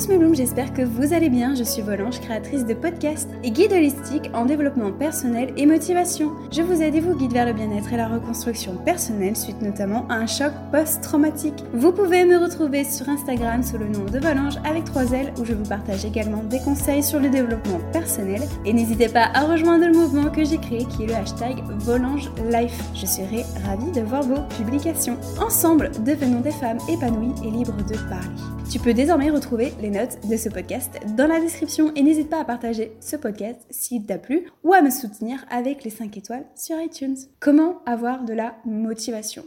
tous mes blooms, j'espère que vous allez bien. Je suis Volange, créatrice de podcasts et guide holistique en développement personnel et motivation. Je vous aide et vous guide vers le bien-être et la reconstruction personnelle suite notamment à un choc post-traumatique. Vous pouvez me retrouver sur Instagram sous le nom de Volange avec 3 L où je vous partage également des conseils sur le développement personnel et n'hésitez pas à rejoindre le mouvement que j'ai créé qui est le hashtag Volange Life. Je serai ravie de voir vos publications. Ensemble, devenons des femmes épanouies et libres de parler. Tu peux désormais retrouver les notes de ce podcast dans la description et n'hésite pas à partager ce podcast s'il t'a plu ou à me soutenir avec les 5 étoiles sur iTunes. Comment avoir de la motivation?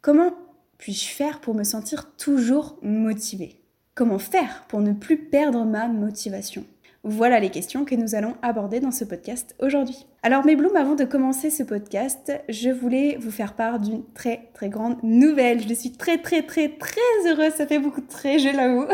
Comment puis-je faire pour me sentir toujours motivée? Comment faire pour ne plus perdre ma motivation? Voilà les questions que nous allons aborder dans ce podcast aujourd'hui. Alors mes blooms, avant de commencer ce podcast, je voulais vous faire part d'une très très grande nouvelle. Je suis très très très très heureuse, ça fait beaucoup de très, je l'avoue.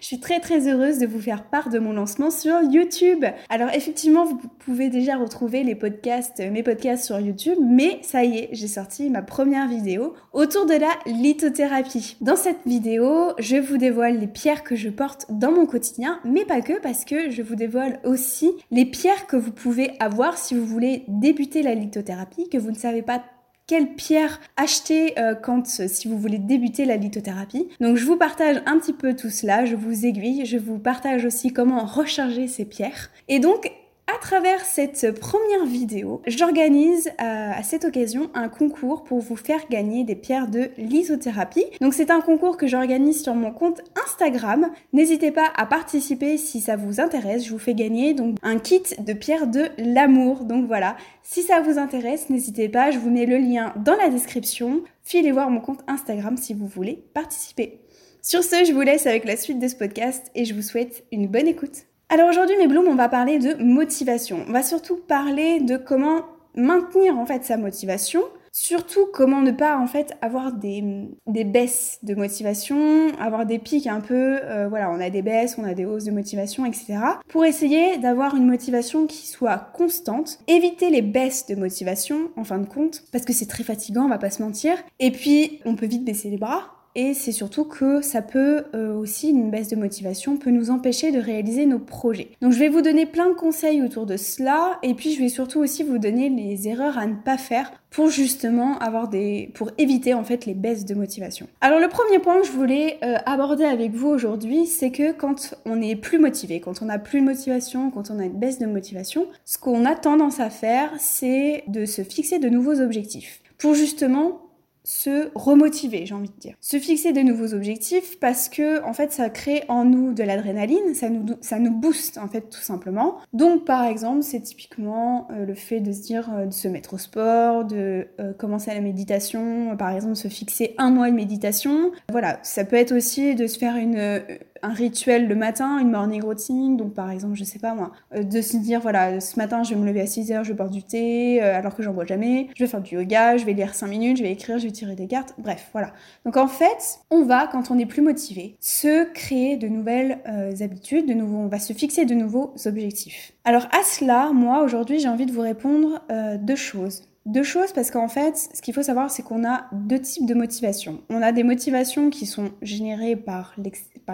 Je suis très très heureuse de vous faire part de mon lancement sur YouTube. Alors effectivement, vous pouvez déjà retrouver les podcasts, mes podcasts sur YouTube, mais ça y est, j'ai sorti ma première vidéo autour de la lithothérapie. Dans cette vidéo, je vous dévoile les pierres que je porte dans mon quotidien, mais pas que parce que je vous dévoile aussi les pierres que vous pouvez avoir si vous voulez débuter la lithothérapie, que vous ne savez pas quelle pierre acheter euh, quand si vous voulez débuter la lithothérapie. Donc je vous partage un petit peu tout cela, je vous aiguille, je vous partage aussi comment recharger ces pierres. Et donc à travers cette première vidéo, j'organise euh, à cette occasion un concours pour vous faire gagner des pierres de lithothérapie. Donc c'est un concours que j'organise sur mon compte Instagram. N'hésitez pas à participer si ça vous intéresse. Je vous fais gagner donc un kit de pierres de l'amour. Donc voilà, si ça vous intéresse, n'hésitez pas, je vous mets le lien dans la description. Filez voir mon compte Instagram si vous voulez participer. Sur ce, je vous laisse avec la suite de ce podcast et je vous souhaite une bonne écoute. Alors aujourd'hui, mes blooms, on va parler de motivation. On va surtout parler de comment maintenir en fait sa motivation, surtout comment ne pas en fait avoir des, des baisses de motivation, avoir des pics un peu, euh, voilà, on a des baisses, on a des hausses de motivation, etc. Pour essayer d'avoir une motivation qui soit constante, éviter les baisses de motivation en fin de compte, parce que c'est très fatigant, on va pas se mentir. Et puis, on peut vite baisser les bras, et c'est surtout que ça peut euh, aussi, une baisse de motivation peut nous empêcher de réaliser nos projets. Donc je vais vous donner plein de conseils autour de cela et puis je vais surtout aussi vous donner les erreurs à ne pas faire pour justement avoir des pour éviter en fait les baisses de motivation. Alors le premier point que je voulais euh, aborder avec vous aujourd'hui, c'est que quand on est plus motivé, quand on a plus de motivation, quand on a une baisse de motivation, ce qu'on a tendance à faire, c'est de se fixer de nouveaux objectifs pour justement se remotiver, j'ai envie de dire. Se fixer de nouveaux objectifs parce que en fait ça crée en nous de l'adrénaline, ça nous ça nous booste en fait tout simplement. Donc par exemple, c'est typiquement euh, le fait de se dire euh, de se mettre au sport, de euh, commencer la méditation, par exemple se fixer un mois de méditation. Voilà, ça peut être aussi de se faire une un rituel le matin, une morning routine, donc par exemple, je sais pas moi, euh, de se dire voilà, ce matin je vais me lever à 6 heures, je vais boire du thé euh, alors que j'en bois jamais, je vais faire du yoga, je vais lire 5 minutes, je vais écrire, je vais tirer des cartes, bref, voilà. Donc en fait, on va, quand on est plus motivé, se créer de nouvelles euh, habitudes, de nouveaux, on va se fixer de nouveaux objectifs. Alors à cela, moi aujourd'hui, j'ai envie de vous répondre deux choses. Deux choses parce qu'en fait, ce qu'il faut savoir, c'est qu'on a deux types de motivations. On a des motivations qui sont générées par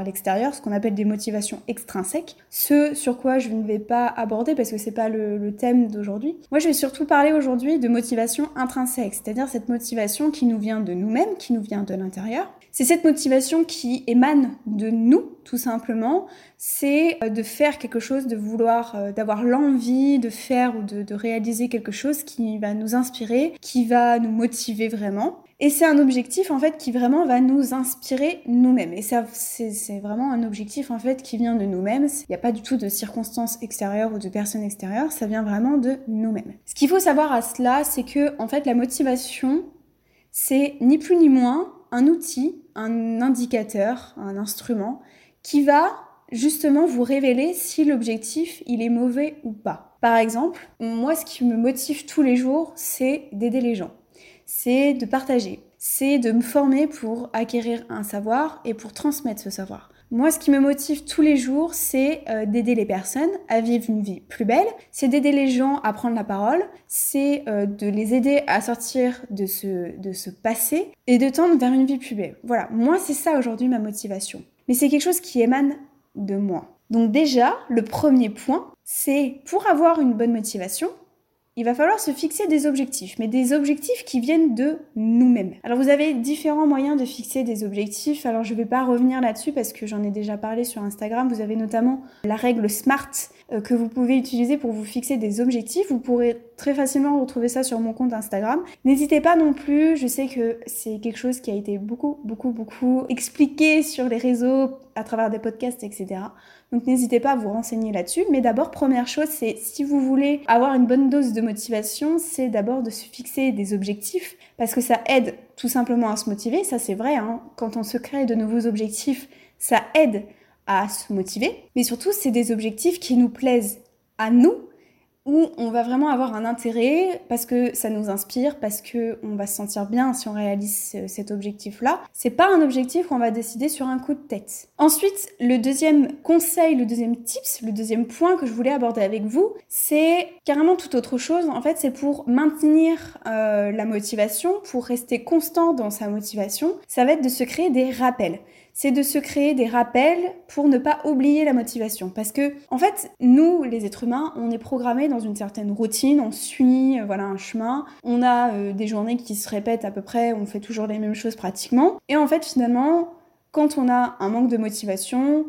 l'extérieur, ce qu'on appelle des motivations extrinsèques. Ce sur quoi je ne vais pas aborder parce que c'est pas le, le thème d'aujourd'hui. Moi, je vais surtout parler aujourd'hui de motivation intrinsèque, c'est-à-dire cette motivation qui nous vient de nous-mêmes, qui nous vient de l'intérieur. C'est cette motivation qui émane de nous, tout simplement. C'est euh, de faire quelque chose, de vouloir, euh, d'avoir l'envie de faire ou de, réaliser quelque chose qui va nous inspirer, qui va nous motiver vraiment. Et c'est un objectif en fait qui vraiment va nous inspirer nous-mêmes. Et ça, c'est vraiment un objectif en fait qui vient de nous-mêmes. Il n'y a pas du tout de circonstances extérieures ou de personnes extérieures. Ça vient vraiment de nous-mêmes. Ce qu'il faut savoir à cela, c'est que en fait la motivation, c'est ni plus ni moins un outil, un indicateur, un instrument qui va justement vous révéler si l'objectif il est mauvais ou pas. Par exemple, moi ce qui me motive tous les jours, c'est d'aider les gens. C'est de partager, c'est de me former pour acquérir un savoir et pour transmettre ce savoir. Moi, ce qui me motive tous les jours, c'est euh, d'aider les personnes à vivre une vie plus belle, c'est d'aider les gens à prendre la parole, c'est euh, de les aider à sortir de ce, de ce passé et de tendre vers une vie plus belle. Voilà, moi, c'est ça aujourd'hui ma motivation. Mais c'est quelque chose qui émane de moi. Donc déjà, le premier point, c'est pour avoir une bonne motivation, il va falloir se fixer des objectifs, mais des objectifs qui viennent de nous-mêmes. Alors vous avez différents moyens de fixer des objectifs, alors je ne vais pas revenir là-dessus parce que j'en ai déjà parlé sur Instagram, vous avez notamment la règle SMART euh, que vous pouvez utiliser pour vous fixer des objectifs, vous pourrez très facilement retrouver ça sur mon compte Instagram. N'hésitez pas non plus, je sais que c'est quelque chose qui a été beaucoup, beaucoup, beaucoup expliqué sur les réseaux à travers des podcasts, etc. Donc n'hésitez pas à vous renseigner là-dessus. Mais d'abord, première chose, c'est si vous voulez avoir une bonne dose de motivation, c'est d'abord de se fixer des objectifs parce que ça aide tout simplement à se motiver. Ça c'est vrai, hein. quand on se crée de nouveaux objectifs, ça aide à se motiver. Mais surtout, c'est des objectifs qui nous plaisent à nous où on va vraiment avoir un intérêt parce que ça nous inspire, parce que on va se sentir bien si on réalise cet objectif-là. C'est pas un objectif qu'on va décider sur un coup de tête. Ensuite, le deuxième conseil, le deuxième tips, le deuxième point que je voulais aborder avec vous, c'est carrément tout autre chose. En fait, c'est pour maintenir euh, la motivation, pour rester constant dans sa motivation. Ça va être de se créer des rappels c'est de se créer des rappels pour ne pas oublier la motivation. Parce que, en fait, nous, les êtres humains, on est programmés dans une certaine routine, on suit, euh, voilà, un chemin. On a euh, des journées qui se répètent à peu près, on fait toujours les mêmes choses pratiquement. Et en fait, finalement, quand on a un manque de motivation,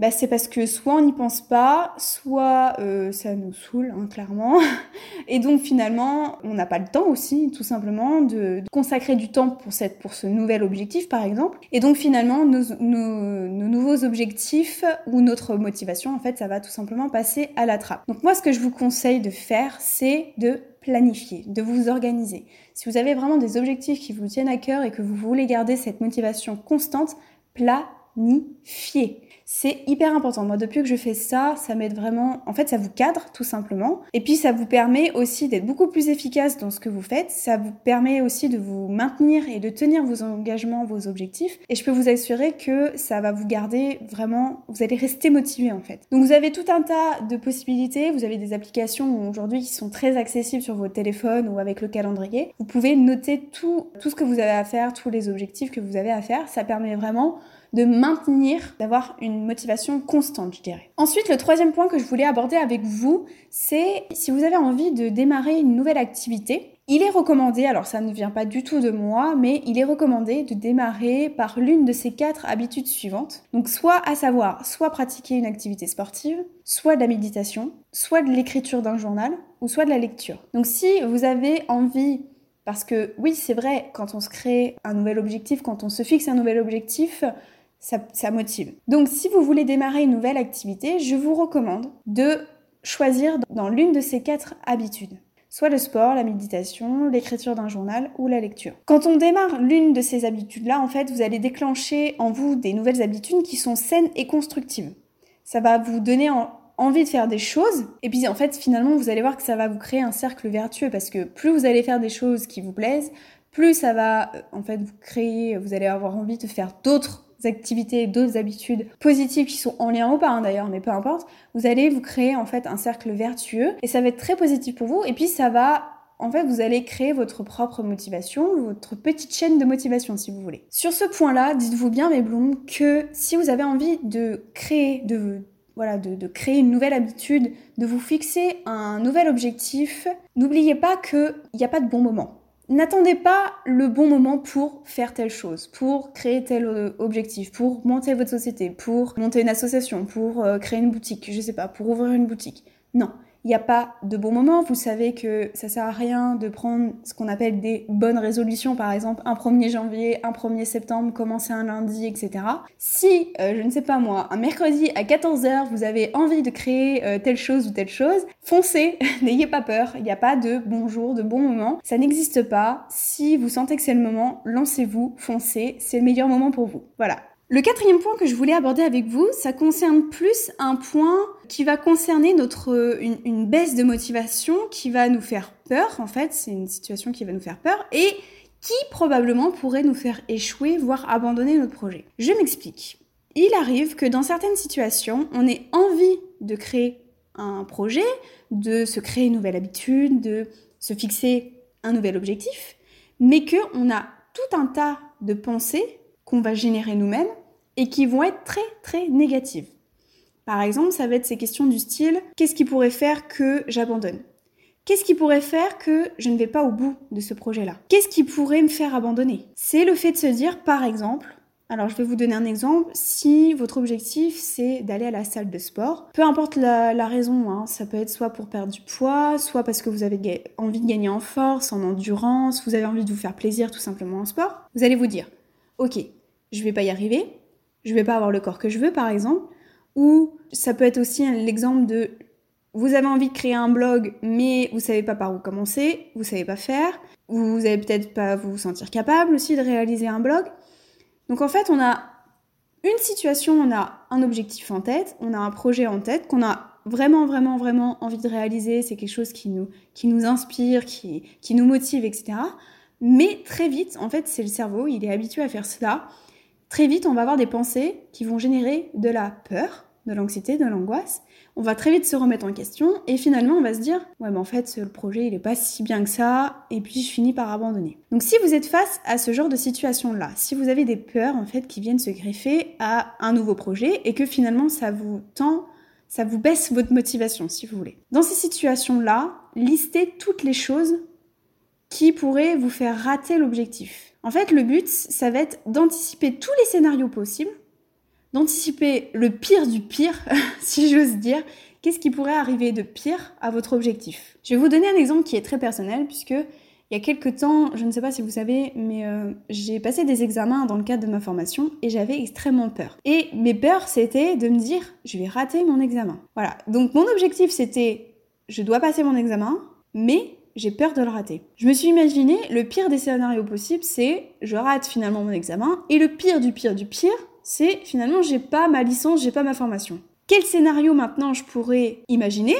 bah, c'est parce que soit on n'y pense pas, soit euh, ça nous saoule, hein, clairement. Et donc finalement, on n'a pas le temps aussi, tout simplement, de, consacrer du temps pour, cette, pour ce nouvel objectif, par exemple. Et donc finalement, nos, nos, nos, nouveaux objectifs ou notre motivation, en fait, ça va tout simplement passer à la trappe. Donc moi, ce que je vous conseille de faire, c'est de planifier, de vous organiser. Si vous avez vraiment des objectifs qui vous tiennent à cœur et que vous voulez garder cette motivation constante, planifier. C'est hyper important. Moi, depuis que je fais ça, ça m'aide vraiment. En fait, ça vous cadre tout simplement. Et puis, ça vous permet aussi d'être beaucoup plus efficace dans ce que vous faites. Ça vous permet aussi de vous maintenir et de tenir vos engagements, vos objectifs. Et je peux vous assurer que ça va vous garder vraiment. Vous allez rester motivé en fait. Donc, vous avez tout un tas de possibilités. Vous avez des applications aujourd'hui qui sont très accessibles sur votre téléphone ou avec le calendrier. Vous pouvez noter tout, tout ce que vous avez à faire, tous les objectifs que vous avez à faire. Ça permet vraiment de maintenir, d'avoir une motivation constante, je dirais. Ensuite, le troisième point que je voulais aborder avec vous, c'est si vous avez envie de démarrer une nouvelle activité, il est recommandé, alors ça ne vient pas du tout de moi, mais il est recommandé de démarrer par l'une de ces quatre habitudes suivantes. Donc soit à savoir, soit pratiquer une activité sportive, soit de la méditation, soit de l'écriture d'un journal, ou soit de la lecture. Donc si vous avez envie parce que oui, c'est vrai, quand on se crée un nouvel objectif, quand on se fixe un nouvel objectif, ça, motive. Donc si vous voulez démarrer une nouvelle activité, je vous recommande de choisir dans l'une de ces quatre habitudes soit le sport, la méditation, l'écriture d'un journal ou la lecture. Quand on démarre l'une de ces habitudes-là, en fait, vous allez déclencher en vous des nouvelles habitudes qui sont saines et constructives. Ça va vous donner envie de faire des choses, et puis en fait, finalement, vous allez voir que ça va vous créer un cercle vertueux parce que plus vous allez faire des choses qui vous plaisent, plus ça va euh, en fait vous créer, vous allez avoir envie de faire d'autres activités, d'autres habitudes positives qui sont en lien ou pas hein, d'ailleurs, mais peu importe, vous allez vous créer en fait un cercle vertueux et ça va être très positif pour vous et puis ça va en fait, vous allez créer votre propre motivation, votre petite chaîne de motivation si vous voulez. Sur ce point-là, dites-vous bien mes blooms que si vous avez envie de créer de voilà, de, de, créer une nouvelle habitude, de vous fixer un nouvel objectif, n'oubliez pas qu'il n'y a pas de bon moment. N'attendez pas le bon moment pour faire telle chose, pour créer tel euh, objectif, pour monter votre société, pour monter une association, pour euh, créer une boutique, je sais pas, pour ouvrir une boutique. Non, il n'y a pas de bon moment. Vous savez que ça sert à rien de prendre ce qu'on appelle des bonnes résolutions, par exemple un 1er janvier, un 1er septembre, commencer un lundi, etc. Si, euh, je ne sais pas moi, un mercredi à 14h, vous avez envie de créer euh, telle chose ou telle chose, foncez, n'ayez pas peur. Il n'y a pas de bon jour, de bon moment. Ça n'existe pas. Si vous sentez que c'est le moment, lancez-vous, foncez. C'est le meilleur moment pour vous. Voilà. Le quatrième point que je voulais aborder avec vous, ça concerne plus un point qui va concerner notre une, baisse de motivation qui va nous faire peur. En fait, c'est une situation qui va nous faire peur et qui probablement pourrait nous faire échouer, voire abandonner notre projet. Je m'explique. Il arrive que dans certaines situations, on ait envie de créer un projet, de se créer une nouvelle habitude, de se fixer un nouvel objectif, mais qu'on a tout un tas de pensées qu'on va générer nous-mêmes et qui vont être très très négatives. Par exemple, ça va être ces questions du style qu'est-ce qui pourrait faire que j'abandonne? Qu'est-ce qui pourrait faire que je ne vais pas au bout de ce projet-là? Qu'est-ce qui pourrait me faire abandonner? C'est le fait de se dire, par exemple, alors je vais vous donner un exemple, si votre objectif c'est d'aller à la salle de sport, peu importe la, raison, hein, ça peut être soit pour perdre du poids, soit parce que vous avez envie de gagner en force, en endurance, vous avez envie de vous faire plaisir tout simplement en sport, vous allez vous dire, ok, je vais pas y arriver, je vais pas avoir le corps que je veux par exemple, ou ça peut être aussi l'exemple de vous avez envie de créer un blog, mais vous savez pas par où commencer, vous savez pas faire, vous allez peut-être pas vous sentir capable aussi de réaliser un blog. Donc en fait, on a une situation, on a un objectif en tête, on a un projet en tête qu'on a vraiment, vraiment, vraiment envie de réaliser, c'est quelque chose qui nous, qui nous inspire, qui, qui nous motive, etc. Mais très vite, en fait, c'est le cerveau, il est habitué à faire cela. Très vite, on va avoir des pensées qui vont générer de la peur, de l'anxiété, de l'angoisse. On va très vite se remettre en question et finalement on va se dire ouais mais en fait le projet il est pas si bien que ça et puis je finis par abandonner. Donc si vous êtes face à ce genre de situation là, si vous avez des peurs en fait qui viennent se greffer à un nouveau projet et que finalement ça vous tend ça vous baisse votre motivation si vous voulez. Dans ces situations là, listez toutes les choses qui pourraient vous faire rater l'objectif. En fait, le but, ça va être d'anticiper tous les scénarios possibles d'anticiper le pire du pire, si j'ose dire. Qu'est-ce qui pourrait arriver de pire à votre objectif? Je vais vous donner un exemple qui est très personnel, puisque il y a quelques temps, je ne sais pas si vous savez, mais euh, j'ai passé des examens dans le cadre de ma formation et j'avais extrêmement peur. Et mes peurs, c'était de me dire, je vais rater mon examen. Voilà. Donc mon objectif, c'était, je dois passer mon examen, mais j'ai peur de le rater. Je me suis imaginé, le pire des scénarios possibles, c'est, je rate finalement mon examen, et le pire du pire du pire, c'est finalement j'ai pas ma licence, j'ai pas ma formation. Quel scénario maintenant je pourrais imaginer,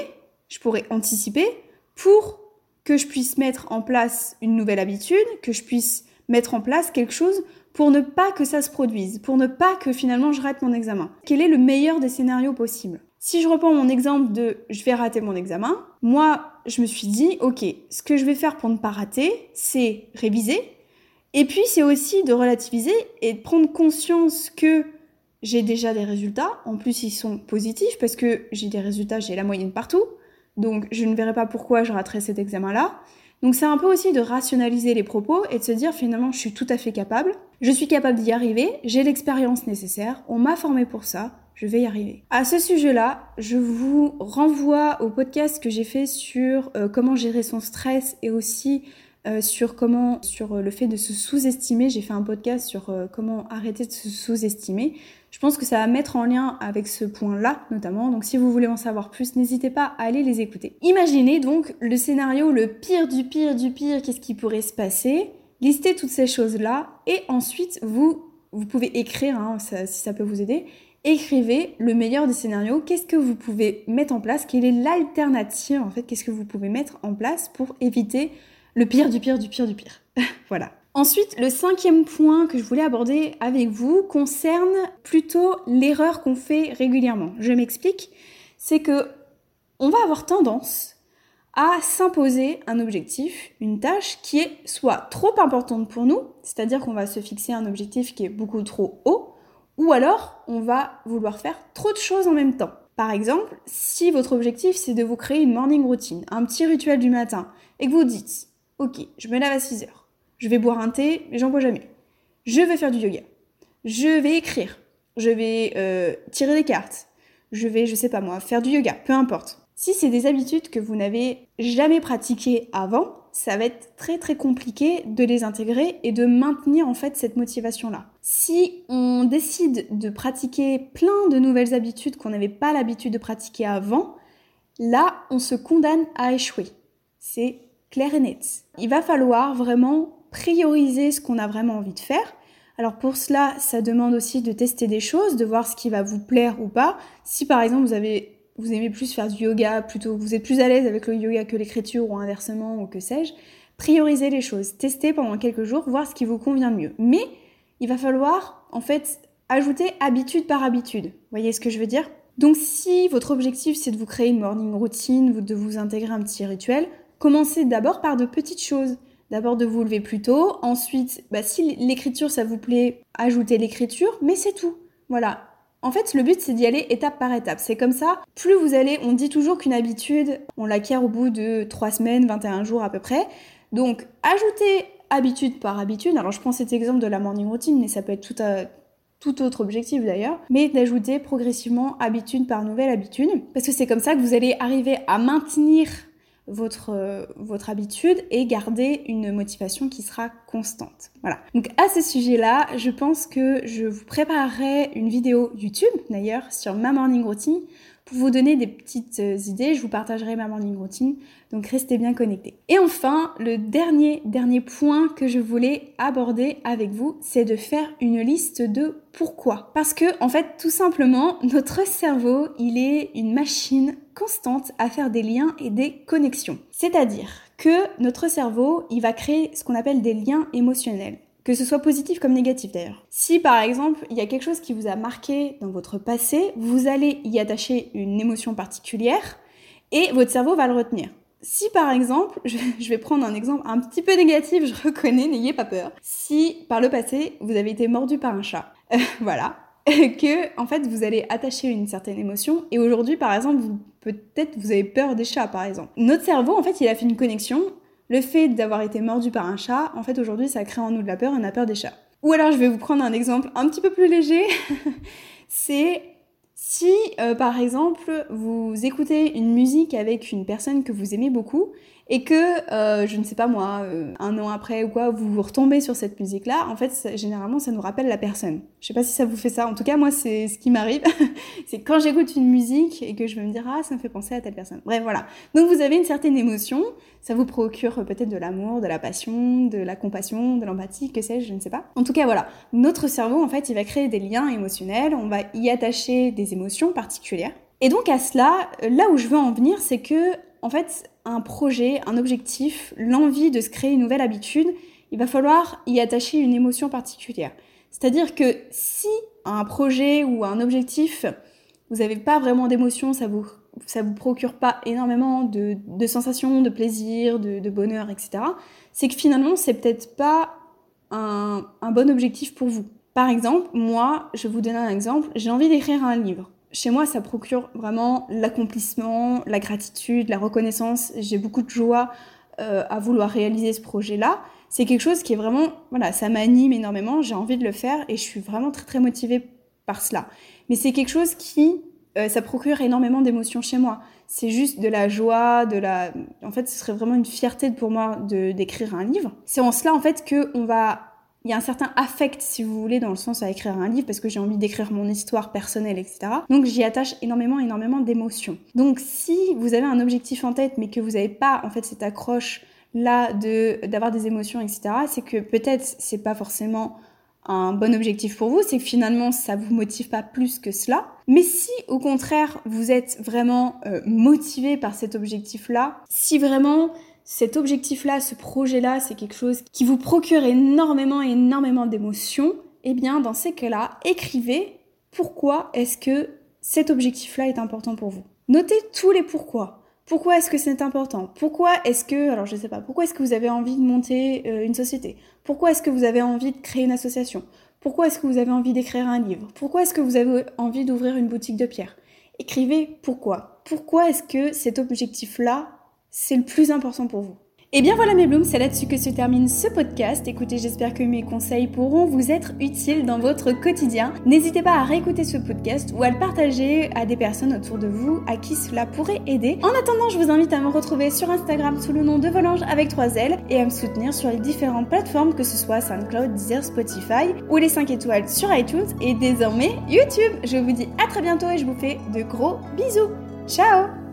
je pourrais anticiper pour que je puisse mettre en place une nouvelle habitude, que je puisse mettre en place quelque chose pour ne pas que ça se produise, pour ne pas que finalement je rate mon examen? Quel est le meilleur des scénarios possibles? Si je reprends mon exemple de je vais rater mon examen, moi je me suis dit ok, ce que je vais faire pour ne pas rater, c'est réviser, et puis c'est aussi de relativiser et de prendre conscience que j'ai déjà des résultats. En plus, ils sont positifs parce que j'ai des résultats, j'ai la moyenne partout. Donc je ne verrai pas pourquoi je raterai cet examen-là. Donc c'est un peu aussi de rationaliser les propos et de se dire finalement je suis tout à fait capable, je suis capable d'y arriver, j'ai l'expérience nécessaire, on m'a formé pour ça, je vais y arriver. À ce sujet-là, je vous renvoie au podcast que j'ai fait sur euh, comment gérer son stress et aussi euh, sur comment, sur le fait de se sous-estimer. J'ai fait un podcast sur euh, comment arrêter de se sous-estimer. Je pense que ça va mettre en lien avec ce point-là, notamment. Donc, si vous voulez en savoir plus, n'hésitez pas à aller les écouter. Imaginez donc le scénario le pire du pire du pire, qu'est-ce qui pourrait se passer? Listez toutes ces choses-là et ensuite vous, vous pouvez écrire, hein, si ça peut vous aider, écrivez le meilleur des scénarios. Qu'est-ce que vous pouvez mettre en place? Quelle est l'alternative en fait? Qu'est-ce que vous pouvez mettre en place pour éviter le pire du pire du pire du pire? voilà. Ensuite, le cinquième point que je voulais aborder avec vous concerne plutôt l'erreur qu'on fait régulièrement. Je m'explique. C'est que on va avoir tendance à s'imposer un objectif, une tâche qui est soit trop importante pour nous, c'est-à-dire qu'on va se fixer un objectif qui est beaucoup trop haut, ou alors on va vouloir faire trop de choses en même temps. Par exemple, si votre objectif c'est de vous créer une morning routine, un petit rituel du matin, et que vous dites Ok, je me lave à 6 heures. Je vais boire un thé, mais j'en bois jamais. Je vais faire du yoga. Je vais écrire. Je vais euh, tirer des cartes. Je vais, je sais pas moi, faire du yoga. Peu importe. Si c'est des habitudes que vous n'avez jamais pratiquées avant, ça va être très très compliqué de les intégrer et de maintenir en fait cette motivation-là. Si on décide de pratiquer plein de nouvelles habitudes qu'on n'avait pas l'habitude de pratiquer avant, là on se condamne à échouer. C'est clair et net. Il va falloir vraiment prioriser ce qu'on a vraiment envie de faire. Alors pour cela, ça demande aussi de tester des choses, de voir ce qui va vous plaire ou pas. Si par exemple vous avez vous aimez plus faire du yoga, plutôt vous êtes plus à l'aise avec le yoga que l'écriture ou inversement ou que sais-je, priorisez les choses, testez pendant quelques jours, voir ce qui vous convient mieux. Mais il va falloir en fait ajouter habitude par habitude. Vous voyez ce que je veux dire? Donc si votre objectif c'est de vous créer une morning routine, de vous intégrer un petit rituel, Commencez d'abord par de petites choses. D'abord de vous lever plus tôt, ensuite, bah, si l'écriture ça vous plaît, ajoutez l'écriture, mais c'est tout. Voilà. En fait, le but, c'est d'y aller étape par étape. C'est comme ça, plus vous allez, on dit toujours qu'une habitude, on l'acquiert au bout de 3 semaines, 21 jours à peu près. Donc, ajoutez habitude par habitude. Alors, je prends cet exemple de la morning routine, mais ça peut être tout, à, tout autre objectif d'ailleurs. Mais d'ajouter progressivement habitude par nouvelle habitude. Parce que c'est comme ça que vous allez arriver à maintenir votre, euh, votre habitude et garder une motivation qui sera constante. Voilà. Donc à ce sujet-là, je pense que je vous préparerai une vidéo YouTube d'ailleurs sur ma morning routine pour vous donner des petites euh, idées. Je vous partagerai ma morning routine, donc restez bien connectés. Et enfin, le dernier, dernier point que je voulais aborder avec vous, c'est de faire une liste de pourquoi. Parce que, en fait, tout simplement, notre cerveau, il est une machine constante à faire des liens et des connexions. C'est-à-dire que notre cerveau, il va créer ce qu'on appelle des liens émotionnels que ce soit positif comme négatif d'ailleurs. Si par exemple il y a quelque chose qui vous a marqué dans votre passé, vous allez y attacher une émotion particulière et votre cerveau va le retenir. Si par exemple, je vais prendre un exemple un petit peu négatif, je reconnais, n'ayez pas peur. Si par le passé vous avez été mordu par un chat, voilà, que en fait vous allez attacher une certaine émotion et aujourd'hui par exemple vous peut-être vous avez peur des chats par exemple. Notre cerveau en fait il a fait une connexion le fait d'avoir été mordu par un chat, en fait aujourd'hui ça crée en nous de la peur on a peur des chats. Ou alors je vais vous prendre un exemple un petit peu plus léger, c'est si euh, par exemple vous écoutez une musique avec une personne que vous aimez beaucoup et que, euh, je ne sais pas moi, euh, un an après ou quoi, vous retombez sur cette musique-là, en fait, généralement, ça nous rappelle la personne. Je sais pas si ça vous fait ça. En tout cas, moi, c'est ce qui m'arrive. c'est quand j'écoute une musique et que je vais me dire, ah, ça me fait penser à telle personne. Bref, voilà. Donc, vous avez une certaine émotion. Ça vous procure peut-être de l'amour, de la passion, de la compassion, de l'empathie, que sais-je, je ne sais pas. En tout cas, voilà. Notre cerveau, en fait, il va créer des liens émotionnels. On va y attacher des émotions particulières. Et donc, à cela, là où je veux en venir, c'est que, en fait, un projet, un objectif, l'envie de se créer une nouvelle habitude, il va falloir y attacher une émotion particulière. C'est-à-dire que si un projet ou un objectif, vous n'avez pas vraiment d'émotion, ça vous ça vous procure pas énormément de, sensations, de plaisir, de, bonheur, etc. C'est que finalement c'est peut-être pas un, un bon objectif pour vous. Par exemple, moi, je vous donner un exemple, j'ai envie d'écrire un livre chez moi, ça procure vraiment l'accomplissement, la gratitude, la reconnaissance. J'ai beaucoup de joie euh, à vouloir réaliser ce projet-là. C'est quelque chose qui est vraiment, voilà, ça m'anime énormément. J'ai envie de le faire et je suis vraiment très très motivée par cela. Mais c'est quelque chose qui, euh, ça procure énormément d'émotions chez moi. C'est juste de la joie, de la, en fait, ce serait vraiment une fierté pour moi de d'écrire un livre. C'est en cela en fait que on va il y a un certain affect, si vous voulez, dans le sens à écrire un livre, parce que j'ai envie d'écrire mon histoire personnelle, etc. Donc j'y attache énormément, énormément d'émotions. Donc si vous avez un objectif en tête, mais que vous n'avez pas, en fait, cette accroche là d'avoir des émotions, etc., c'est que peut-être c'est pas forcément un bon objectif pour vous, c'est que finalement ça vous motive pas plus que cela. Mais si au contraire vous êtes vraiment euh, motivé par cet objectif-là, si vraiment cet objectif-là, ce projet-là, c'est quelque chose qui vous procure énormément, énormément d'émotions, eh bien, dans ces cas-là, écrivez pourquoi est-ce que cet objectif-là est important pour vous. Notez tous les pourquoi. Pourquoi est-ce que c'est important? Pourquoi est-ce que, alors je sais pas, pourquoi est-ce que vous avez envie de monter euh, une société? Pourquoi est-ce que vous avez envie de créer une association? Pourquoi est-ce que vous avez envie d'écrire un livre? Pourquoi est-ce que vous avez envie d'ouvrir une boutique de pierre Écrivez pourquoi. Pourquoi est-ce que cet objectif-là c'est le plus important pour vous. Et bien voilà mes blooms, c'est là-dessus que se termine ce podcast. Écoutez, j'espère que mes conseils pourront vous être utiles dans votre quotidien. N'hésitez pas à réécouter ce podcast ou à le partager à des personnes autour de vous à qui cela pourrait aider. En attendant, je vous invite à me retrouver sur Instagram sous le nom de Volange avec 3 L et à me soutenir sur les différentes plateformes que ce soit SoundCloud, Deezer, Spotify ou les 5 étoiles sur iTunes et désormais YouTube. Je vous dis à très bientôt et je vous fais de gros bisous. Ciao